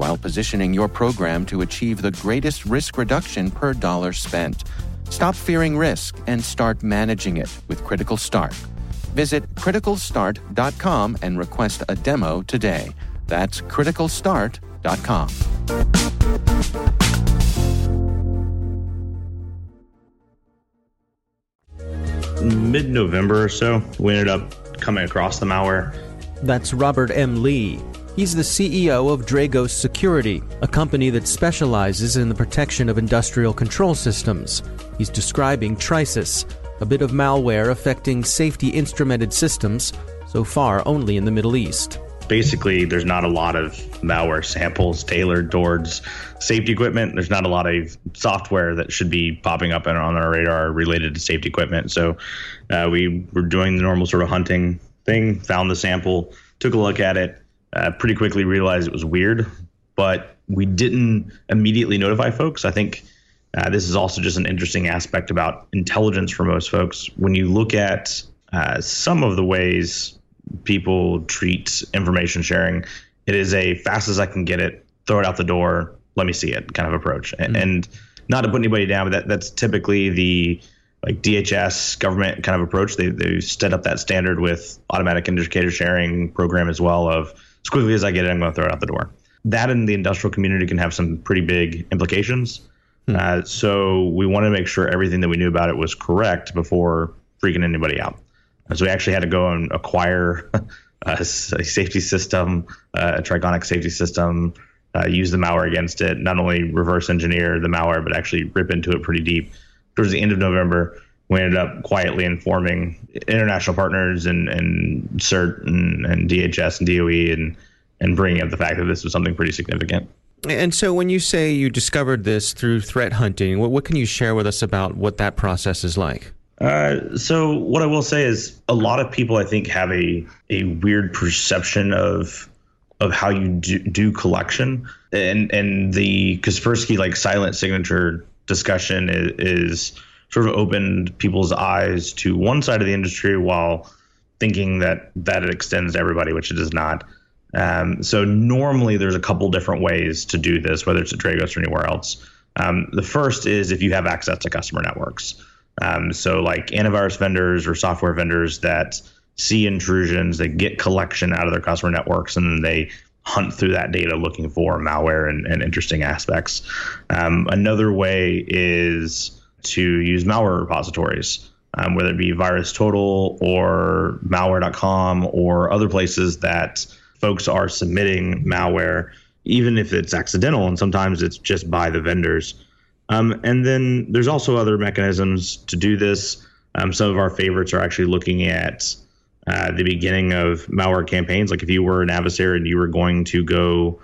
while positioning your program to achieve the greatest risk reduction per dollar spent. Stop fearing risk and start managing it with Critical Start. Visit criticalstart.com and request a demo today. That's criticalstart.com. Mid November or so, we ended up coming across the malware. That's Robert M. Lee. He's the CEO of Dragos Security, a company that specializes in the protection of industrial control systems. He's describing Trisis, a bit of malware affecting safety instrumented systems, so far only in the Middle East. Basically, there's not a lot of malware samples tailored towards safety equipment. There's not a lot of software that should be popping up on our radar related to safety equipment. So uh, we were doing the normal sort of hunting thing, found the sample, took a look at it, uh, pretty quickly realized it was weird, but we didn't immediately notify folks. I think uh, this is also just an interesting aspect about intelligence for most folks. When you look at uh, some of the ways people treat information sharing, it is a fast as I can get it, throw it out the door, let me see it kind of approach. Mm-hmm. And not to put anybody down, but that, that's typically the like DHS government kind of approach. They they set up that standard with automatic indicator sharing program as well of as quickly as I get it, I'm going to throw it out the door. That in the industrial community can have some pretty big implications. Hmm. Uh, so we want to make sure everything that we knew about it was correct before freaking anybody out. so we actually had to go and acquire a, a safety system, uh, a Triconex safety system, uh, use the malware against it, not only reverse engineer the malware, but actually rip into it pretty deep. Towards the end of November, we ended up quietly informing international partners and, and CERT and, and DHS and DOE and, and bringing up the fact that this was something pretty significant. And so, when you say you discovered this through threat hunting, what, what can you share with us about what that process is like? Uh, so, what I will say is, a lot of people I think have a a weird perception of of how you do, do collection, and and the Kaspersky like silent signature discussion is, is sort of opened people's eyes to one side of the industry while thinking that that it extends to everybody, which it does not. Um, so normally there's a couple different ways to do this, whether it's at Dragos or anywhere else. Um, the first is if you have access to customer networks. Um, so like antivirus vendors or software vendors that see intrusions, they get collection out of their customer networks, and they hunt through that data looking for malware and, and interesting aspects. Um, another way is to use malware repositories, um, whether it be VirusTotal or malware.com or other places that folks are submitting malware, even if it's accidental, and sometimes it's just by the vendors. Um, and then there's also other mechanisms to do this. Um, some of our favorites are actually looking at uh, the beginning of malware campaigns. Like if you were an adversary and you were going to go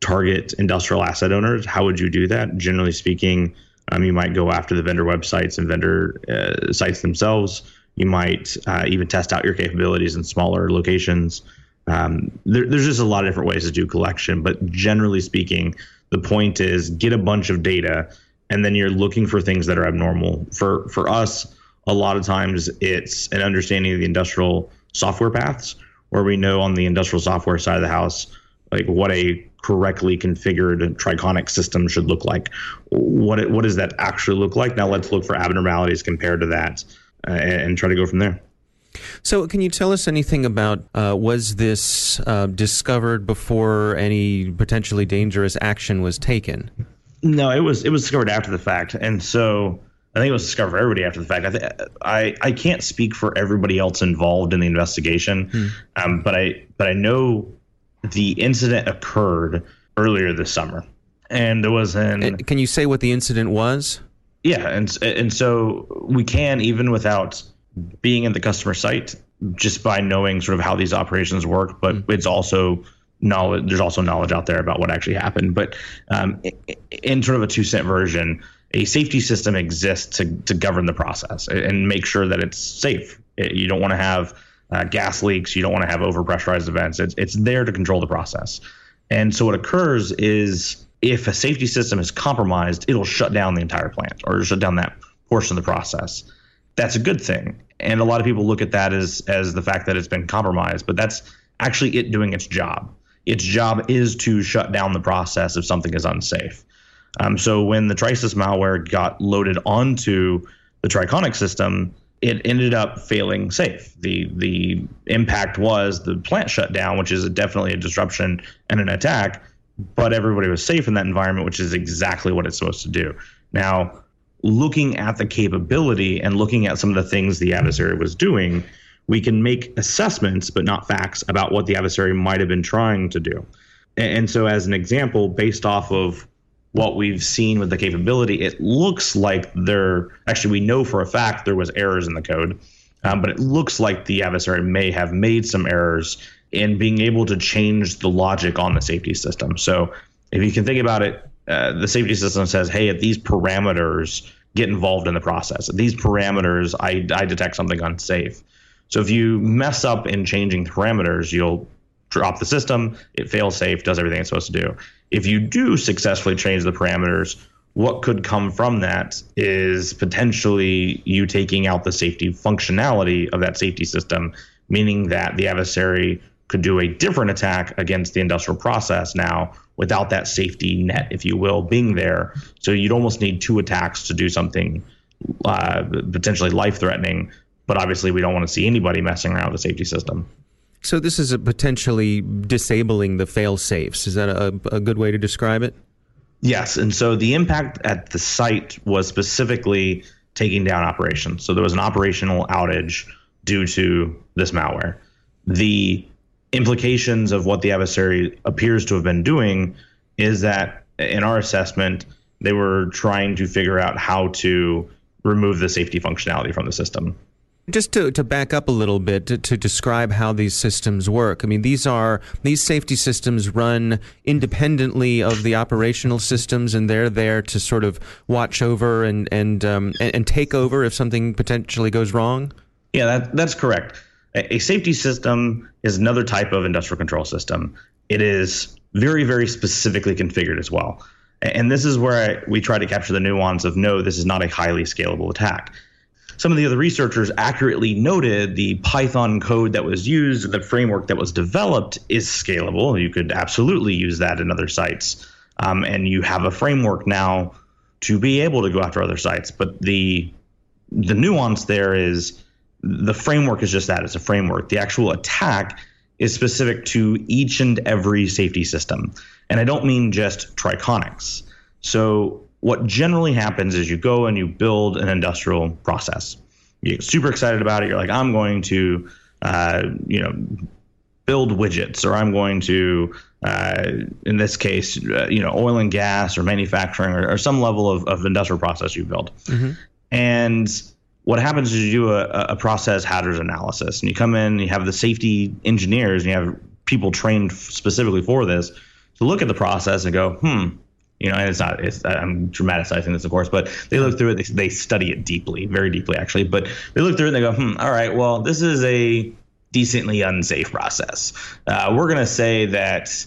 target industrial asset owners, how would you do that? Generally speaking, um, you might go after the vendor websites and vendor uh, sites themselves. You might uh, even test out your capabilities in smaller locations. Um, there, there's just a lot of different ways to do collection, but generally speaking, the point is get a bunch of data, and then you're looking for things that are abnormal. For for us, a lot of times it's an understanding of the industrial software paths, where we know on the industrial software side of the house, like what a correctly configured Triconex system should look like. What what does that actually look like? Now let's look for abnormalities compared to that, uh, and, and try to go from there. So, can you tell us anything about uh, was this uh, discovered before any potentially dangerous action was taken? No, it was it was discovered after the fact, and so I think it was discovered for everybody after the fact. I, th- I I can't speak for everybody else involved in the investigation, hmm. um, but I but I know the incident occurred earlier this summer, and there was an. Can you say what the incident was? Yeah, and and so we can even without being in the customer site just by knowing sort of how these operations work, but mm-hmm. it's also knowledge. There's also knowledge out there about what actually happened. But um, in sort of a two cent version, a safety system exists to to govern the process and make sure that it's safe. You don't want to have uh, gas leaks. You don't want to have overpressurized events. It's it's there to control the process. And so what occurs is if a safety system is compromised, it'll shut down the entire plant or shut down that portion of the process that's a good thing. And a lot of people look at that as as the fact that it's been compromised, but that's actually it doing its job. Its job is to shut down the process if something is unsafe. Um, so when the Trisis malware got loaded onto the Triconex system, it ended up failing safe. The the impact was the plant shut down, which is definitely a disruption and an attack, but everybody was safe in that environment, which is exactly what it's supposed to do. Now, looking at the capability and looking at some of the things the adversary was doing, we can make assessments, but not facts, about what the adversary might have been trying to do. And so, as an example, based off of what we've seen with the capability, it looks like there actually, we know for a fact there was errors in the code, um, but it looks like the adversary may have made some errors in being able to change the logic on the safety system. So, if you can think about it, uh, the safety system says, hey, if these parameters get involved in the process, at these parameters, I, I detect something unsafe. So if you mess up in changing parameters, you'll drop the system, it fails safe, does everything it's supposed to do. If you do successfully change the parameters, what could come from that is potentially you taking out the safety functionality of that safety system, meaning that the adversary could do a different attack against the industrial process now without that safety net, if you will, being there. So you'd almost need two attacks to do something uh, potentially life threatening. But obviously, we don't want to see anybody messing around with the safety system. So this is potentially disabling the fail safes. Is that a, a good way to describe it? Yes. And so the impact at the site was specifically taking down operations. So there was an operational outage due to this malware. The implications of what the adversary appears to have been doing is that in our assessment they were trying to figure out how to remove the safety functionality from the system just to, to back up a little bit to, to describe how these systems work. I mean, these are these safety systems run independently of the operational systems, and they're there to sort of watch over and and um, and, and take over if something potentially goes wrong. Yeah, that, that's correct. A safety system is another type of industrial control system. It is very, very specifically configured as well. And this is where I, we try to capture the nuance of no, this is not a highly scalable attack. Some of the other researchers accurately noted the Python code that was used, the framework that was developed is scalable. You could absolutely use that in other sites. Um, and you have a framework now to be able to go after other sites. But the the nuance there is the framework is just that it's a framework. The actual attack is specific to each and every safety system. And I don't mean just Triconex. So, what generally happens is you go and you build an industrial process. You get super excited about it. You're like, I'm going to, uh, you know, build widgets, or I'm going to, uh, in this case, uh, you know, oil and gas or manufacturing or, or some level of, of industrial process you build. Mm-hmm. And what happens is you do a, a process hazards analysis and you come in, you have the safety engineers and you have people trained specifically for this to look at the process and go, hmm, you know, and it's not, it's, I'm dramatizing this, of course, but they look through it, they, they study it deeply, very deeply, actually. But they look through it and they go, hmm, all right, well, this is a decently unsafe process. Uh, we're going to say that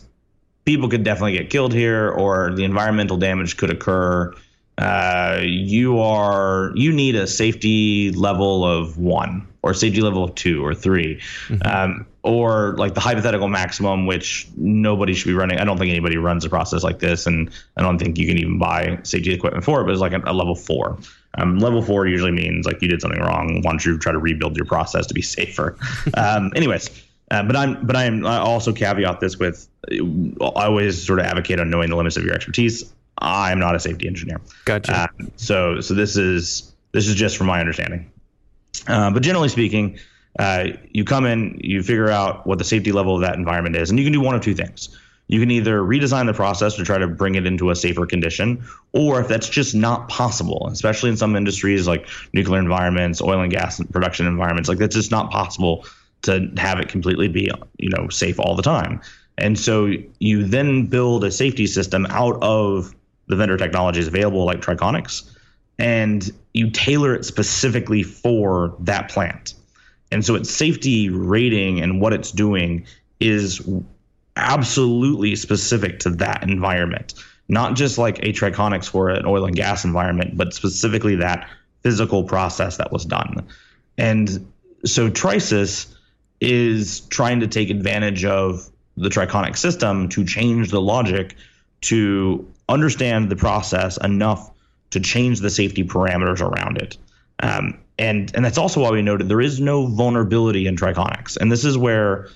people could definitely get killed here or the environmental damage could occur uh, you are you need a safety level of one or safety level of two or 3 mm-hmm. um, or like the hypothetical maximum, which nobody should be running. I don't think anybody runs a process like this, and I don't think you can even buy safety equipment for it. But it's like a, a level four. Um, level four usually means like you did something wrong. Why don't you try to rebuild your process to be safer? um, anyways. Uh, but I'm, but I'm I also caveat this with, I always sort of advocate on knowing the limits of your expertise. I'm not a safety engineer. Gotcha. Uh, so so this is this is just from my understanding. Uh, but generally speaking, uh, you come in, you figure out what the safety level of that environment is, and you can do one of two things. You can either redesign the process to try to bring it into a safer condition, or if that's just not possible, especially in some industries like nuclear environments, oil and gas production environments, like that's just not possible to have it completely be you know safe all the time. And so you then build a safety system out of the vendor technologies available like Triconex, and you tailor it specifically for that plant. And so its safety rating and what it's doing is absolutely specific to that environment, not just like a Triconex for an oil and gas environment, but specifically that physical process that was done. And so Trisis is trying to take advantage of the Triconex system to change the logic to understand the process enough to change the safety parameters around it. Um, and and that's also why we noted there is no vulnerability in Triconex. And this is where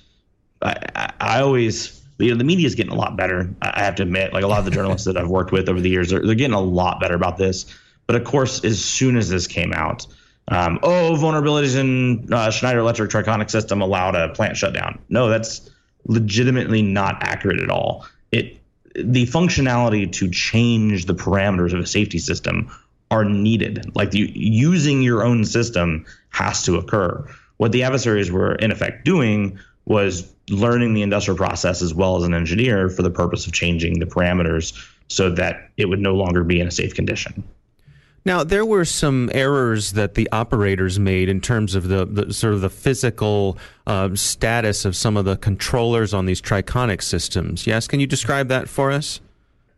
I, I, always you know the media is getting a lot better. I have to admit, like a lot of the journalists that I've worked with over the years, they're, they're getting a lot better about this. But of course, as soon as this came out, um, oh, vulnerabilities in uh, Schneider Electric Triconex system allowed a plant shutdown. No, that's legitimately not accurate at all. It the functionality to change the parameters of a safety system are needed. Like the, using your own system has to occur. What the adversaries were in effect doing was learning the industrial process as well as an engineer for the purpose of changing the parameters so that it would no longer be in a safe condition. Now, there were some errors that the operators made in terms of the, the sort of the physical uh, status of some of the controllers on these Triconex systems. Yes, can you describe that for us?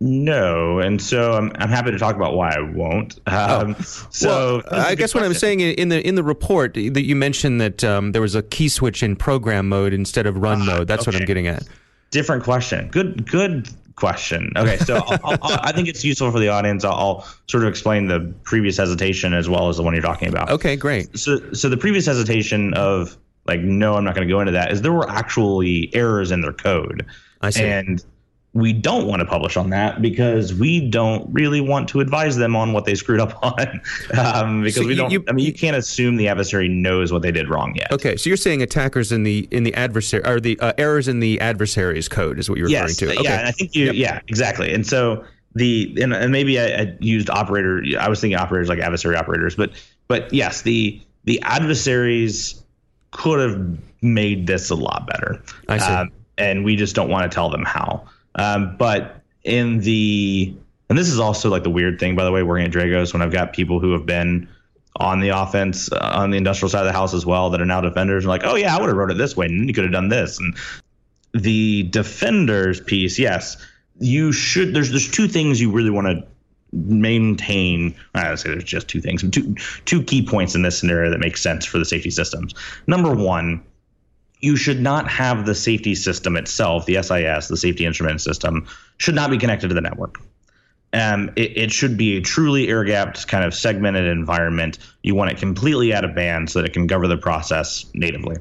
No, and so I'm, I'm happy to talk about why I won't. Um, oh. So well, I guess what I'm saying in the in the report that you mentioned that um, there was a key switch in program mode instead of run uh, mode. That's okay. what I'm getting at. Different question. Good good question. Okay, so I'll, I'll, i think it's useful for the audience. I'll, I'll, sort of explain the previous hesitation as well as the one you're talking about. Okay, great. So, so the previous hesitation of like, no, I'm not going to go into that is there were actually errors in their code. I see. And we don't want to publish on that because we don't really want to advise them on what they screwed up on um, because so we don't you, i mean you can't assume the adversary knows what they did wrong yet okay so you're saying attackers in the in the adversary or the uh, errors in the adversary's code is what you're yes, referring to okay. yeah and i think you yep. yeah exactly and so the and, and maybe I, I, used operator i was thinking operators like adversary operators but but yes the the adversaries could have made this a lot better I see. Um, and we just don't want to tell them how um, but in the and this is also like the weird thing, by the way, working at Dragos when I've got people who have been on the offense uh, on the industrial side of the house as well that are now defenders and like, oh yeah, I would have wrote it this way, and you could have done this. And the defenders piece, yes, you should. There's there's two things you really want to maintain. I would say there's just two things, two two key points in this scenario that make sense for the safety systems. Number one, you should not have the safety system itself, the SIS, the safety instrument system, should not be connected to the network. um, it, it, should be a truly air gapped kind of segmented environment. You want it completely out of band so that it can govern the process natively.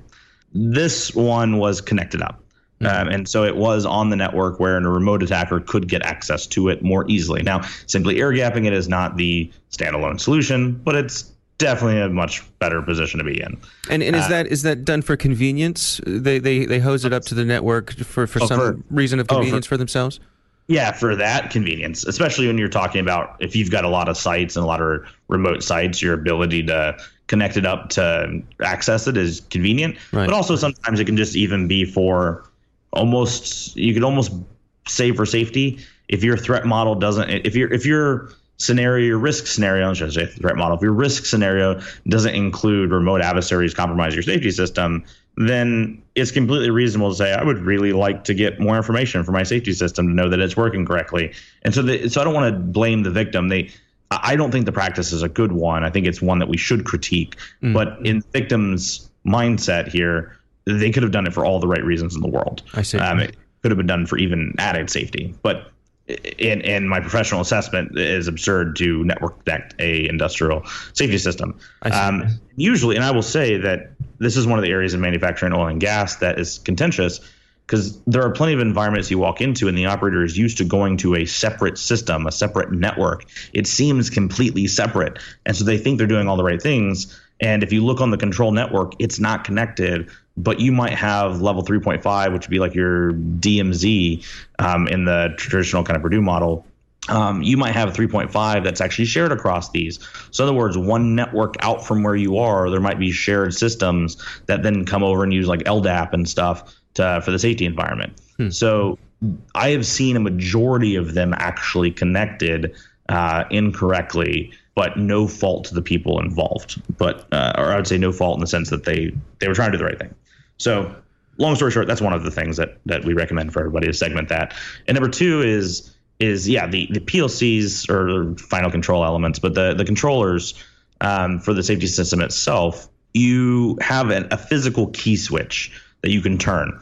This one was connected up. Mm-hmm. Um, and so it was on the network where a remote attacker could get access to it more easily. Now, simply air gapping it is not the standalone solution, but it's definitely a much better position to be in. And and is uh, that is that done for convenience? They they they hose it up to the network for for oh, some for, reason of convenience oh, for, for, themselves. Yeah, for that convenience, especially when you're talking about if you've got a lot of sites and a lot of remote sites, your ability to connect it up to access it is convenient. Right. But also sometimes it can just even be for almost you could almost say for safety if your threat model doesn't if your if your scenario your risk scenario I should say threat model if your risk scenario doesn't include remote adversaries compromise your safety system then it's completely reasonable to say I would really like to get more information from my safety system to know that it's working correctly. And so, the, so I don't want to blame the victim. They, I don't think the practice is a good one. I think it's one that we should critique. Mm. But in victims' mindset here, they could have done it for all the right reasons in the world. I see. Um, it could have been done for even added safety, but in in my professional assessment is absurd to network connect a industrial safety system. Um, usually, and I will say that this is one of the areas in manufacturing oil and gas that is contentious because there are plenty of environments you walk into and the operator is used to going to a separate system, a separate network. It seems completely separate, and so they think they're doing all the right things. And if you look on the control network, it's not connected but you might have level 3.5, which would be like your DMZ um, in the traditional kind of Purdue model. Um, you might have 3.5 that's actually shared across these. So, in other words, one network out from where you are, there might be shared systems that then come over and use like LDAP and stuff to, for the safety environment. Hmm. So, I have seen a majority of them actually connected uh, incorrectly but no fault to the people involved. But uh, or I would say no fault in the sense that they they were trying to do the right thing. So, long story short, that's one of the things that that we recommend for everybody to segment that. And number two is is yeah the the PLCs or final control elements, but the the controllers um, for the safety system itself. You have an, a physical key switch that you can turn.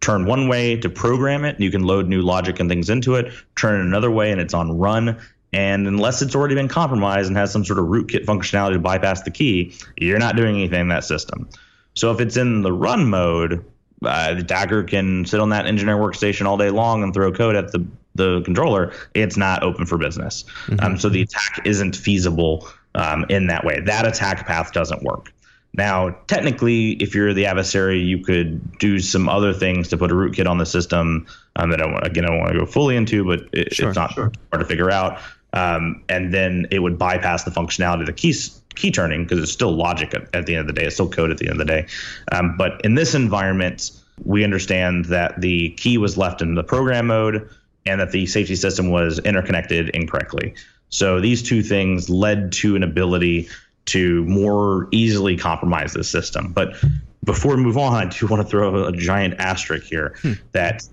Turn one way to program it, and you can load new logic and things into it. Turn it another way, and it's on run. And unless it's already been compromised and has some sort of rootkit functionality to bypass the key, you're not doing anything in that system. So if it's in the run mode, uh, the attacker can sit on that engineer workstation all day long and throw code at the the controller. It's not open for business. Mm-hmm. Um, so the attack isn't feasible um, in that way. That attack path doesn't work. Now, technically, if you're the adversary, you could do some other things to put a rootkit on the system um, that I want, again I don't want to go fully into, but it, sure, it's not sure. hard to figure out. Um, and then it would bypass the functionality of the keys key turning because it's still logic at, at, the end of the day. It's still code at the end of the day. Um, but in this environment, we understand that the key was left in the program mode and that the safety system was interconnected incorrectly. So these two things led to an ability to more easily compromise the system. But before we move on, I do want to throw a giant asterisk here hmm. that,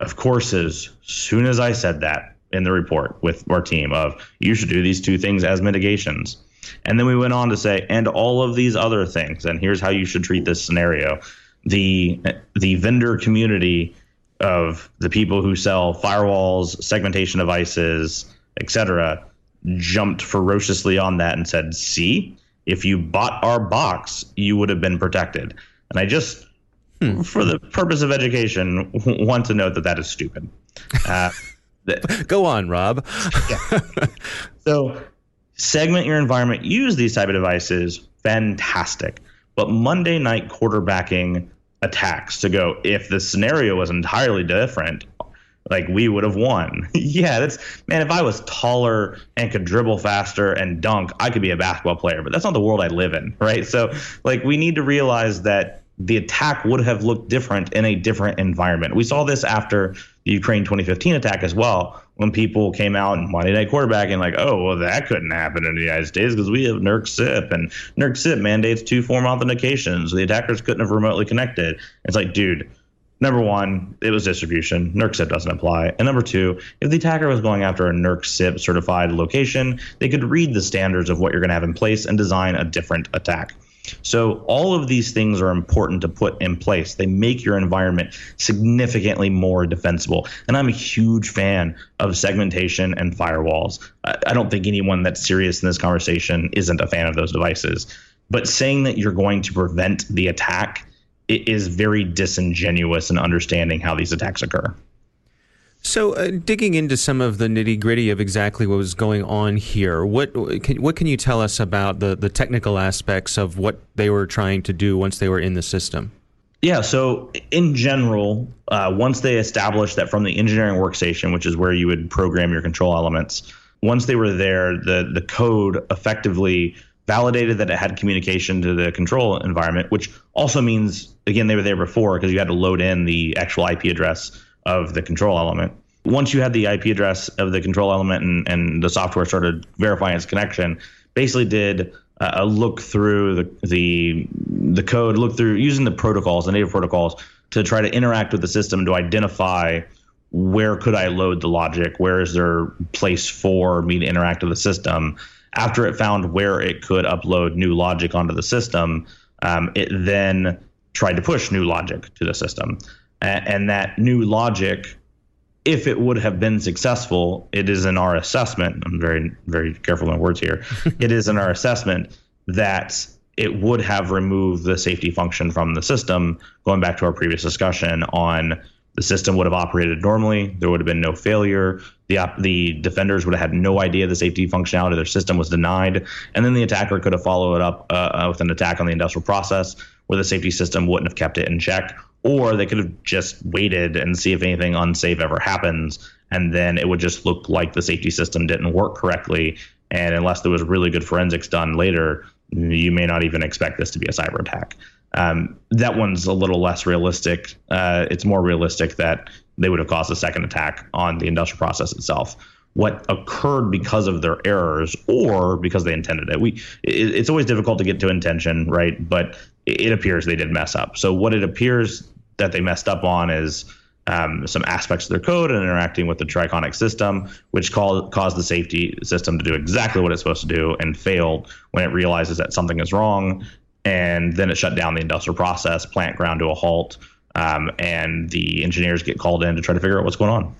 of course, as soon as I said that in the report with our team of you should do these two things as mitigations and then we went on to say, and all of these other things. And here's how you should treat this scenario. The the vendor community of the people who sell firewalls, segmentation devices, etc., jumped ferociously on that and said, "See, if you bought our box, you would have been protected." And I just, hmm. for the purpose of education, want to note that that is stupid. Uh, Go on, Rob. yeah. So segment your environment, use these type of devices, fantastic. But Monday night quarterbacking attacks to go, if the scenario was entirely different, like we would have won. yeah, that's man, if I was taller and could dribble faster and dunk, I could be a basketball player, but that's not the world I live in, right? So like we need to realize that the attack would have looked different in a different environment. We saw this after the Ukraine 2015 attack as well, when people came out and Monday Night Quarterback and like, oh, well, that couldn't happen in the United States because we have NERC CIP and NERC CIP mandates two form authentication. So the attackers couldn't have remotely connected. It's like, dude, number one, it was distribution. NERC CIP doesn't apply. And number two, if the attacker was going after a NERC CIP certified location, they could read the standards of what you're going to have in place and design a different attack. So all of these things are important to put in place. They make your environment significantly more defensible. And I'm a huge fan of segmentation and firewalls. I don't think anyone that's serious in this conversation isn't a fan of those devices. But saying that you're going to prevent the attack is very disingenuous in understanding how these attacks occur. So, uh, digging into some of the nitty gritty of exactly what was going on here, what can, what can you tell us about the, the technical aspects of what they were trying to do once they were in the system? Yeah, so in general, uh, once they established that from the engineering workstation, which is where you would program your control elements, once they were there, the the code effectively validated that it had communication to the control environment, which also means again they were there before because you had to load in the actual IP address of the control element. Once you had the IP address of the control element and, and the software started verifying its connection, basically did a look through the, the the code, look through using the protocols, the native protocols, to try to interact with the system to identify where could I load the logic, where is there place for me to interact with the system. After it found where it could upload new logic onto the system, um, it then tried to push new logic to the system and that new logic if it would have been successful, it is in our assessment. I'm very, very careful in my words here. it is in our assessment that it would have removed the safety function from the system. Going back to our previous discussion on the system would have operated normally, there would have been no failure. The the defenders would have had no idea the safety functionality of their system was denied, and then the attacker could have followed it up uh, uh with an attack on the industrial process where the safety system wouldn't have kept it in check or they could have just waited and see if anything unsafe ever happens and then it would just look like the safety system didn't work correctly and unless there was really good forensics done later you may not even expect this to be a cyber attack um, that one's a little less realistic uh, it's more realistic that they would have caused a second attack on the industrial process itself what occurred because of their errors or because they intended it. We it, it's always difficult to get to intention, right? But it appears they did mess up. So what it appears that they messed up on is um, some aspects of their code and interacting with the Triconex system, which call, caused the safety system to do exactly what it's supposed to do and failed when it realizes that something is wrong. And then it shut down the industrial process, plant ground to a halt, um, and the engineers get called in to try to figure out what's going on.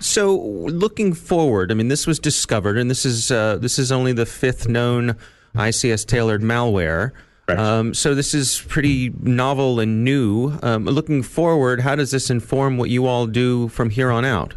So, looking forward, I mean, this was discovered, and this is uh, this is only the fifth known ICS tailored malware. Um, so this is pretty novel and new. Um, looking forward, how does this inform what you all do from here on out?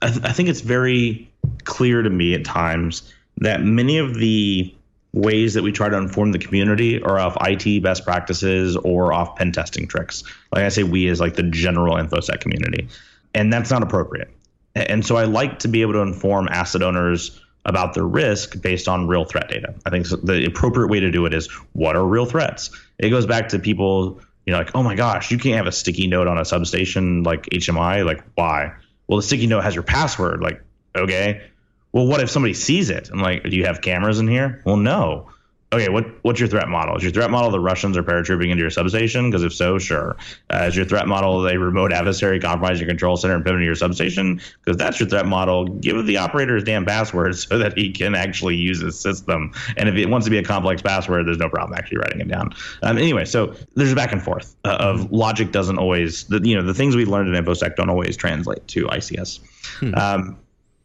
I, th- I think it's very clear to me at times that many of the ways that we try to inform the community are off IT best practices or off pen testing tricks. Like I say, we as like the general InfoSec community, and that's not appropriate. And so I like to be able to inform asset owners about the risk based on real threat data. I think the appropriate way to do it is what are real threats? It goes back to people, you know, like, oh my gosh, you can't have a sticky note on a substation like HMI. Like, why? Well, the sticky note has your password. Like, okay. Well, what if somebody sees it? I'm like, do you have cameras in here? Well, no okay, what what's your threat model? Is your threat model the Russians are paratrooping into your substation? Because if so, sure. Uh, is your threat model a remote adversary compromising your control center and pivoting your substation? Because that's your threat model. Give the operator his damn password so that he can actually use his system. And if it wants to be a complex password, there's no problem actually writing it down. Um, anyway, so there's a back and forth uh, of logic doesn't always, the, you know, the things we learned in InfoSec don't always translate to ICS. Hmm. Um,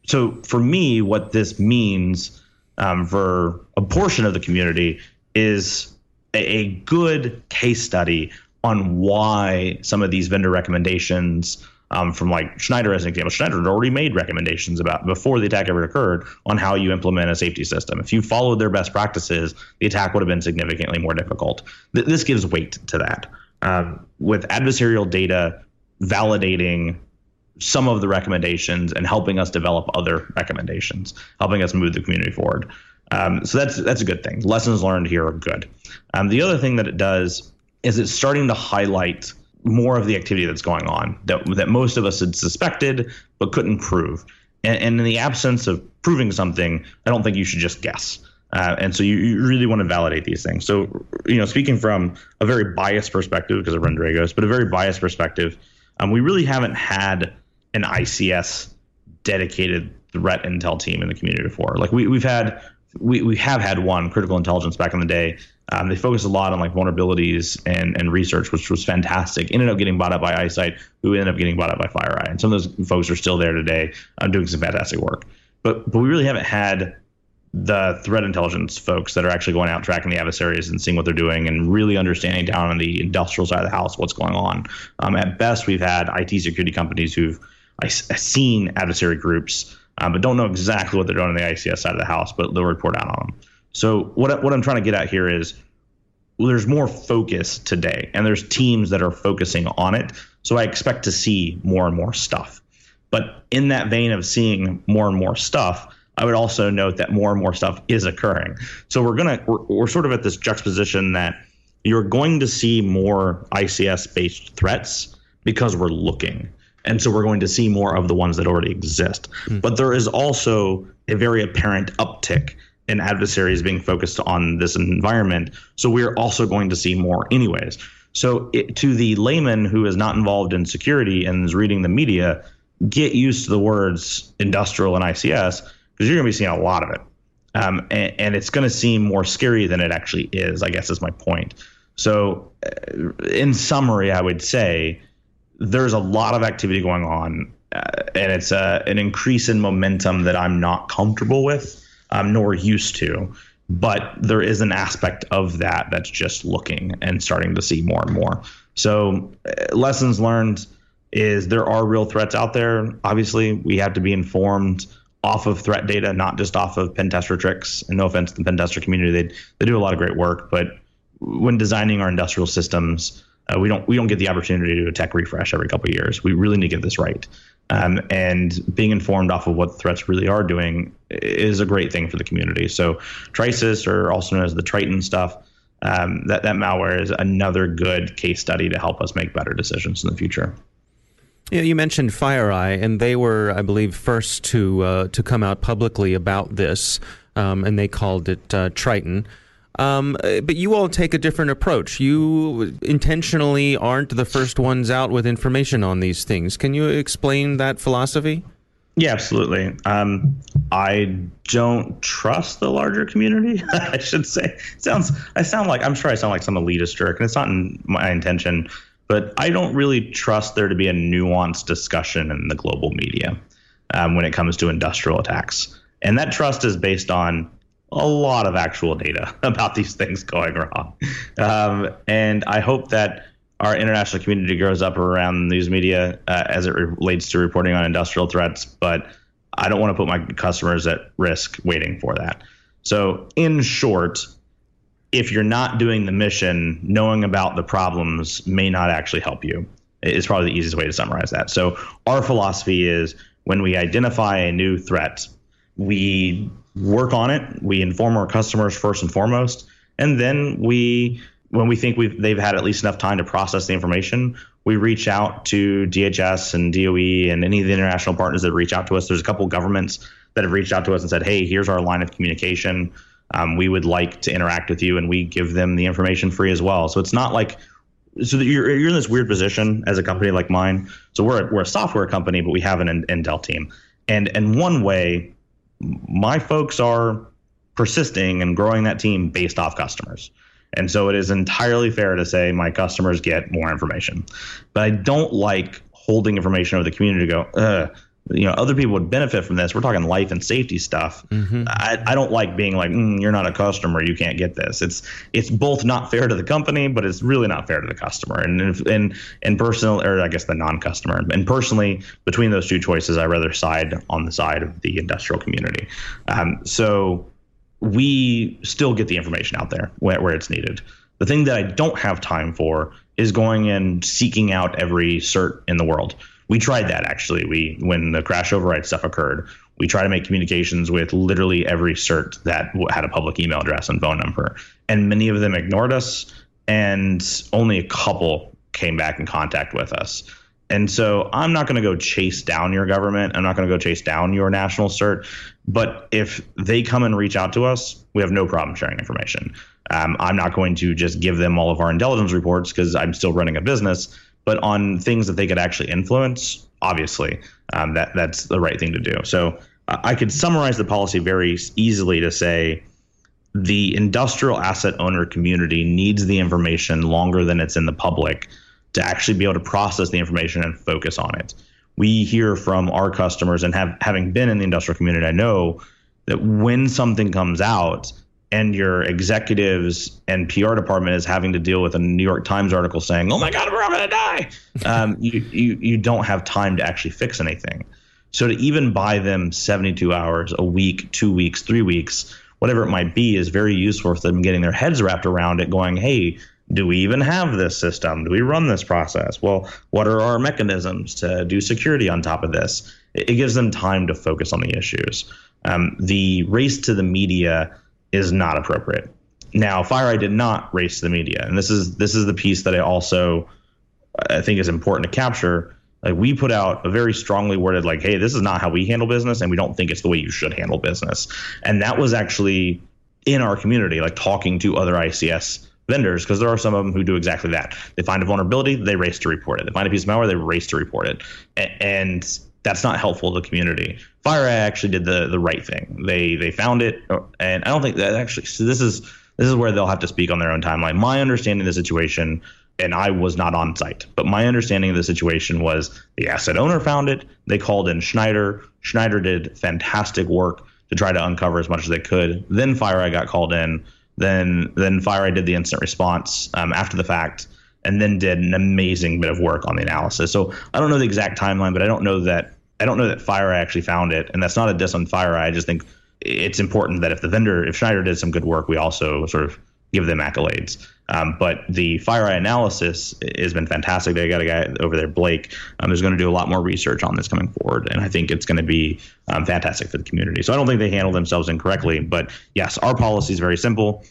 so for me, what this means um, for a portion of the community is a, a good case study on why some of these vendor recommendations um, from like Schneider as an example. Schneider had already made recommendations about before the attack ever occurred on how you implement a safety system. If you followed their best practices, the attack would have been significantly more difficult. Th- this gives weight to that. Um, with adversarial data validating some of the recommendations and helping us develop other recommendations, helping us move the community forward. Um, so that's that's a good thing. Lessons learned here are good. Um, the other thing that it does is it's starting to highlight more of the activity that's going on that that most of us had suspected but couldn't prove. And, and in the absence of proving something, I don't think you should just guess. Uh, and so you, you, really want to validate these things. So, you know, speaking from a very biased perspective, because I run Dragos, but a very biased perspective, um, we really haven't had an ICS dedicated threat intel team in the community before. Like we, we've had we, we have had one critical intelligence back in the day. Um, they focused a lot on like vulnerabilities and, and research, which was fantastic. Ended up getting bought up by iSIGHT, who ended up getting bought up by FireEye. And some of those folks are still there today, uh, doing some fantastic work. But but we really haven't had the threat intelligence folks that are actually going out tracking the adversaries and seeing what they're doing and really understanding down on the industrial side of the house what's going on. Um, at best, we've had IT security companies who've I, seen adversary groups, um, but don't know exactly what they're doing on the ICS side of the house, but they'll report out on them. So what what I'm trying to get at here is well, there's more focus today, and there's teams that are focusing on it. So I expect to see more and more stuff. But in that vein of seeing more and more stuff, I would also note that more and more stuff is occurring. So we're gonna we're, we're sort of at this juxtaposition that you're going to see more ICS based threats because we're looking. And so we're going to see more of the ones that already exist. Mm. But there is also a very apparent uptick in adversaries being focused on this environment. So we're also going to see more, anyways. So it, to the layman who is not involved in security and is reading the media, get used to the words industrial and ICS because you're going to be seeing a lot of it. Um, and, and, it's going to seem more scary than it actually is, I guess is my point. So, uh, in summary, I would say there's a lot of activity going on, uh, and it's uh, an increase in momentum that I'm not comfortable with, um, nor used to. But there is an aspect of that that's just looking and starting to see more and more. So, uh, lessons learned is there are real threats out there. Obviously, we have to be informed off of threat data, not just off of pen tester tricks. And no offense to the pen tester community, they they do a lot of great work, but when designing our industrial systems, uh, we don't we don't get the opportunity to do a tech refresh every couple of years. We really need to get this right. Um, and being informed off of what threats really are doing is a great thing for the community. So Trisis, or also known as the Triton stuff, um, that that malware is another good case study to help us make better decisions in the future. Yeah, you mentioned FireEye, and they were, I believe, first to uh, to come out publicly about this, um, and they called it uh, Triton. Um, but you all take a different approach. You intentionally aren't the first ones out with information on these things. Can you explain that philosophy? Yeah, absolutely. Um, I don't trust the larger community. I should say. Sounds. I sound like I'm sure I sound like some elitist jerk, and it's not my intention but I don't really trust there to be a nuanced discussion in the global media um, when it comes to industrial attacks. And that trust is based on a lot of actual data about these things going wrong. Um, and I hope that our international community grows up around news media uh, as it relates to reporting on industrial threats. But I don't want to put my customers at risk waiting for that. So, in short, if you're not doing the mission, knowing about the problems may not actually help you. It's probably the easiest way to summarize that. So, our philosophy is when we identify a new threat, we work on it, we inform our customers first and foremost, and then we when we think we've they've had at least enough time to process the information, we reach out to DHS and DOE and any of the international partners that reach out to us. There's a couple governments that have reached out to us and said, "Hey, here's our line of communication um, we would like to interact with you and we give them the information free as well. So it's not like so you're you're in this weird position as a company like mine. So we're we're a software company, but we have an Intel team, and and one way my folks are persisting and growing that team based off customers. And so it is entirely fair to say my customers get more information. But I don't like holding information over the community to go, you know other people would benefit from this. We're talking life and safety stuff. Mm-hmm. I, I don't like being like mm, you're not a customer you can't get this. It's it's both not fair to the company but it's really not fair to the customer. And and and personal or i guess the non-customer. And personally between those two choices i rather side on the side of the industrial community. Um, so we still get the information out there where, where it's needed. The thing that i don't have time for is going and seeking out every cert in the world we tried that actually. We when the crash override stuff occurred, we tried to make communications with literally every cert that had a public email address and phone number, and many of them ignored us, and only a couple came back in contact with us. And so I'm not going to go chase down your government. I'm not going to go chase down your national cert. But if they come and reach out to us, we have no problem sharing information. Um, I'm not going to just give them all of our intelligence reports because I'm still running a business but on things that they could actually influence, obviously, um, that that's the right thing to do. So I could summarize the policy very easily to say the industrial asset owner community needs the information longer than it's in the public to actually be able to process the information and focus on it. We hear from our customers and have having been in the industrial community, I know that when something comes out and your executives and PR department is having to deal with a New York Times article saying, "Oh my God, we're all going to die," um, you, you you don't have time to actually fix anything. So to even buy them 72 hours, a week, two weeks, three weeks, whatever it might be, is very useful for them getting their heads wrapped around it. Going, hey, do we even have this system? Do we run this process? Well, what are our mechanisms to do security on top of this? It, it gives them time to focus on the issues. Um, the race to the media is not appropriate. Now, FireEye did not race the media, and this is this is the piece that I also I think is important to capture. Like we put out a very strongly worded like, "Hey, this is not how we handle business, and we don't think it's the way you should handle business." And that was actually in our community, like talking to other ICS vendors, because there are some of them who do exactly that. They find a vulnerability, they race to report it. They find a piece of malware, they race to report it, and that's not helpful to the community. FireEye actually did the the right thing. They they found it, and I don't think that actually. So this is this is where they'll have to speak on their own timeline. My understanding of the situation, and I was not on site, but my understanding of the situation was the asset owner found it. They called in Schneider. Schneider did fantastic work to try to uncover as much as they could. Then FireEye got called in. Then then FireEye did the incident response um, after the fact and then did an amazing bit of work on the analysis. So I don't know the exact timeline, but I don't know that I don't know that FireEye actually found it, and that's not a diss on FireEye. I just think it's important that if the vendor, if Schneider did some good work, we also sort of give them accolades. Um, but the FireEye analysis has been fantastic. They got a guy over there, Blake, um, who's going to do a lot more research on this coming forward, and I think it's going to be um, fantastic for the community. So I don't think they handle themselves incorrectly, but yes, our policy is very simple.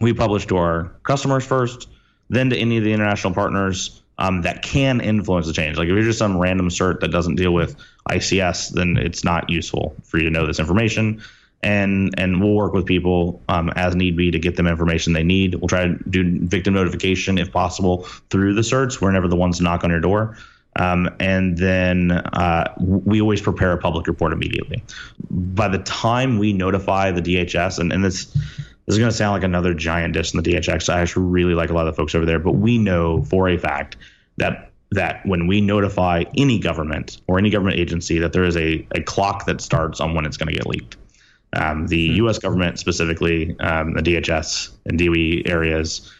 We publish to our customers first, then to any of the international partners um, that can influence the change. Like if you're just some random cert that doesn't deal with ICS, then it's not useful for you to know this information. And and we'll work with people um, as need be to get them information they need. We'll try to do victim notification if possible through the certs whenever the ones knock on your door. Um, and then uh, we always prepare a public report immediately. By the time we notify the DHS, and, and this this is going to sound like another giant dish in the DHS. I actually really like a lot of the folks over there, but we know for a fact that that when we notify any government or any government agency that there is a, a clock that starts on when it's going to get leaked. Um, the mm-hmm. U.S. government, specifically um, the DHS and DOE areas,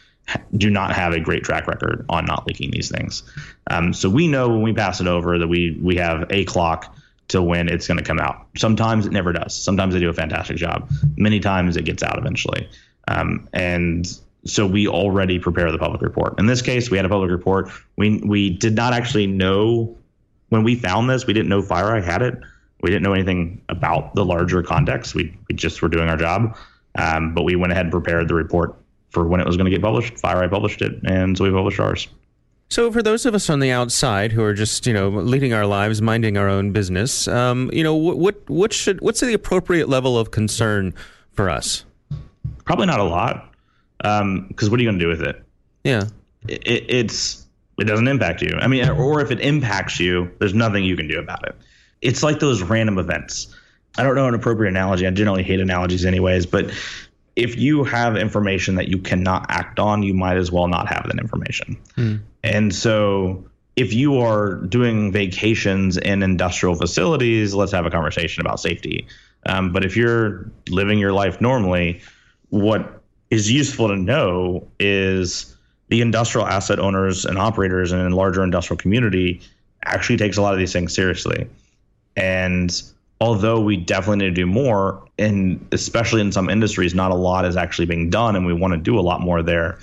do not have a great track record on not leaking these things. Um, so we know when we pass it over that we we have a clock to when it's going to come out. Sometimes it never does. Sometimes they do a fantastic job. Many times it gets out eventually. Um, and so we already prepare the public report. In this case, we had a public report. We we did not actually know when we found this. We didn't know FireEye had it. We didn't know anything about the larger context. We we just were doing our job. Um, but we went ahead and prepared the report for when it was going to get published. FireEye published it, and so we published ours. So, for those of us on the outside who are just, you know, leading our lives, minding our own business, um, you know, what what should what's the appropriate level of concern for us? Probably not a lot, because um, what are you going to do with it? Yeah, it, it's it doesn't impact you. I mean, or if it impacts you, there's nothing you can do about it. It's like those random events. I don't know an appropriate analogy. I generally hate analogies, anyways, but if you have information that you cannot act on, you might as well not have that information. Mm. And so if you are doing vacations in industrial facilities, let's have a conversation about safety. Um, but if you're living your life normally, what is useful to know is the industrial asset owners and operators in a larger industrial community actually takes a lot of these things seriously. And although we definitely need to do more, and especially in some industries, not a lot is actually being done, and we want to do a lot more there.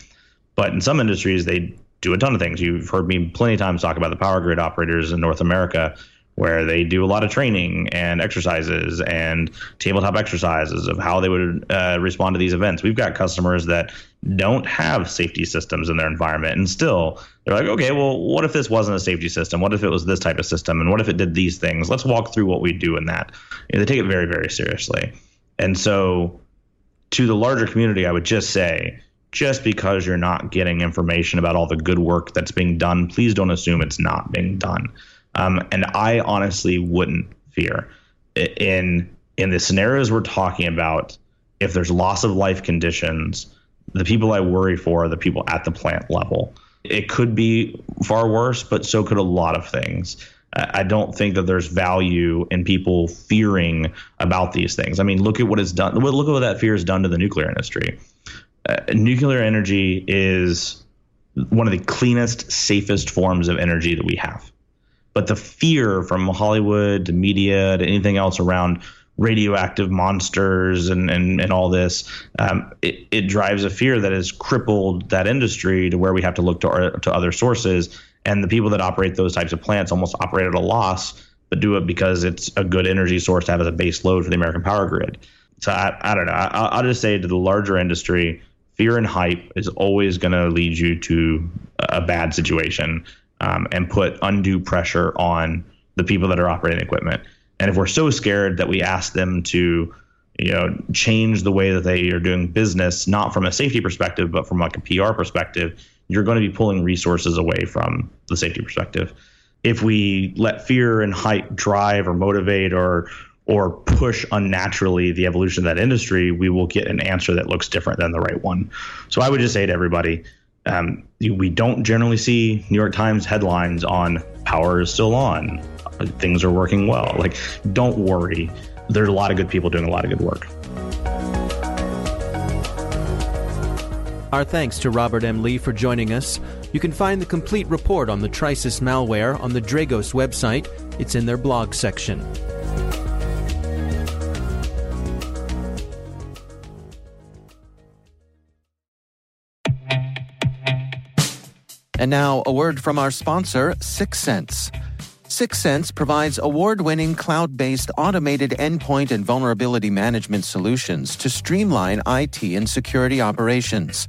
But in some industries, they do a ton of things. You've heard me plenty of times talk about the power grid operators in North America where they do a lot of training and exercises and tabletop exercises of how they would uh, respond to these events. We've got customers that don't have safety systems in their environment, and still they're like, okay, well, what if this wasn't a safety system? What if it was this type of system? And what if it did these things? Let's walk through what we do in that. They take it very, very seriously. And so, to the larger community, I would just say, just because you're not getting information about all the good work that's being done, please don't assume it's not being done. Um, and I honestly wouldn't fear. in in the scenarios we're talking about, if there's loss of life conditions, the people I worry for are the people at the plant level. It could be far worse, but so could a lot of things. I don't think that there's value in people fearing about these things. I mean, look at what it's done. Look at what that fear has done to the nuclear industry. Uh, nuclear energy is one of the cleanest, safest forms of energy that we have. But the fear from Hollywood to media to anything else around radioactive monsters and, and, and all this, um, it, it drives a fear that has crippled that industry to where we have to look to, our, to other sources. And the people that operate those types of plants almost operate at a loss, but do it because it's a good energy source to have as a base load for the American power grid. So I, I don't know. I, I'll just say to the larger industry, fear and hype is always going to lead you to a bad situation um, and put undue pressure on the people that are operating equipment. And if we're so scared that we ask them to, you know, change the way that they are doing business, not from a safety perspective, but from like a PR perspective, you're going to be pulling resources away from the safety perspective. If we let fear and hype drive or motivate or or push unnaturally the evolution of that industry, we will get an answer that looks different than the right one. So I would just say to everybody, um, we don't generally see New York Times headlines on power is still on things are working well. Like, don't worry. There's a lot of good people doing a lot of good work. Our thanks to Robert M. Lee for joining us. You can find the complete report on the Trisis malware on the Dragos website. It's in their blog section. And now, a word from our sponsor, Syxsense. Syxsense provides award winning cloud based automated endpoint and vulnerability management solutions to streamline IT and security operations.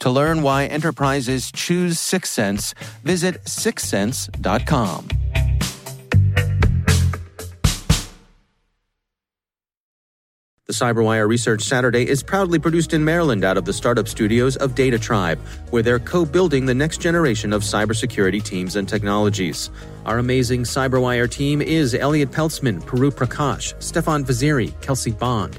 To learn why enterprises choose Syxsense, visit syxsense.com. The CyberWire Research Saturday is proudly produced in Maryland out of the startup studios of DataTribe, where they're co building the next generation of cybersecurity teams and technologies. Our amazing CyberWire team is Elliot Peltzman, Puru Prakash, Stefan Vaziri, Kelsey Bond,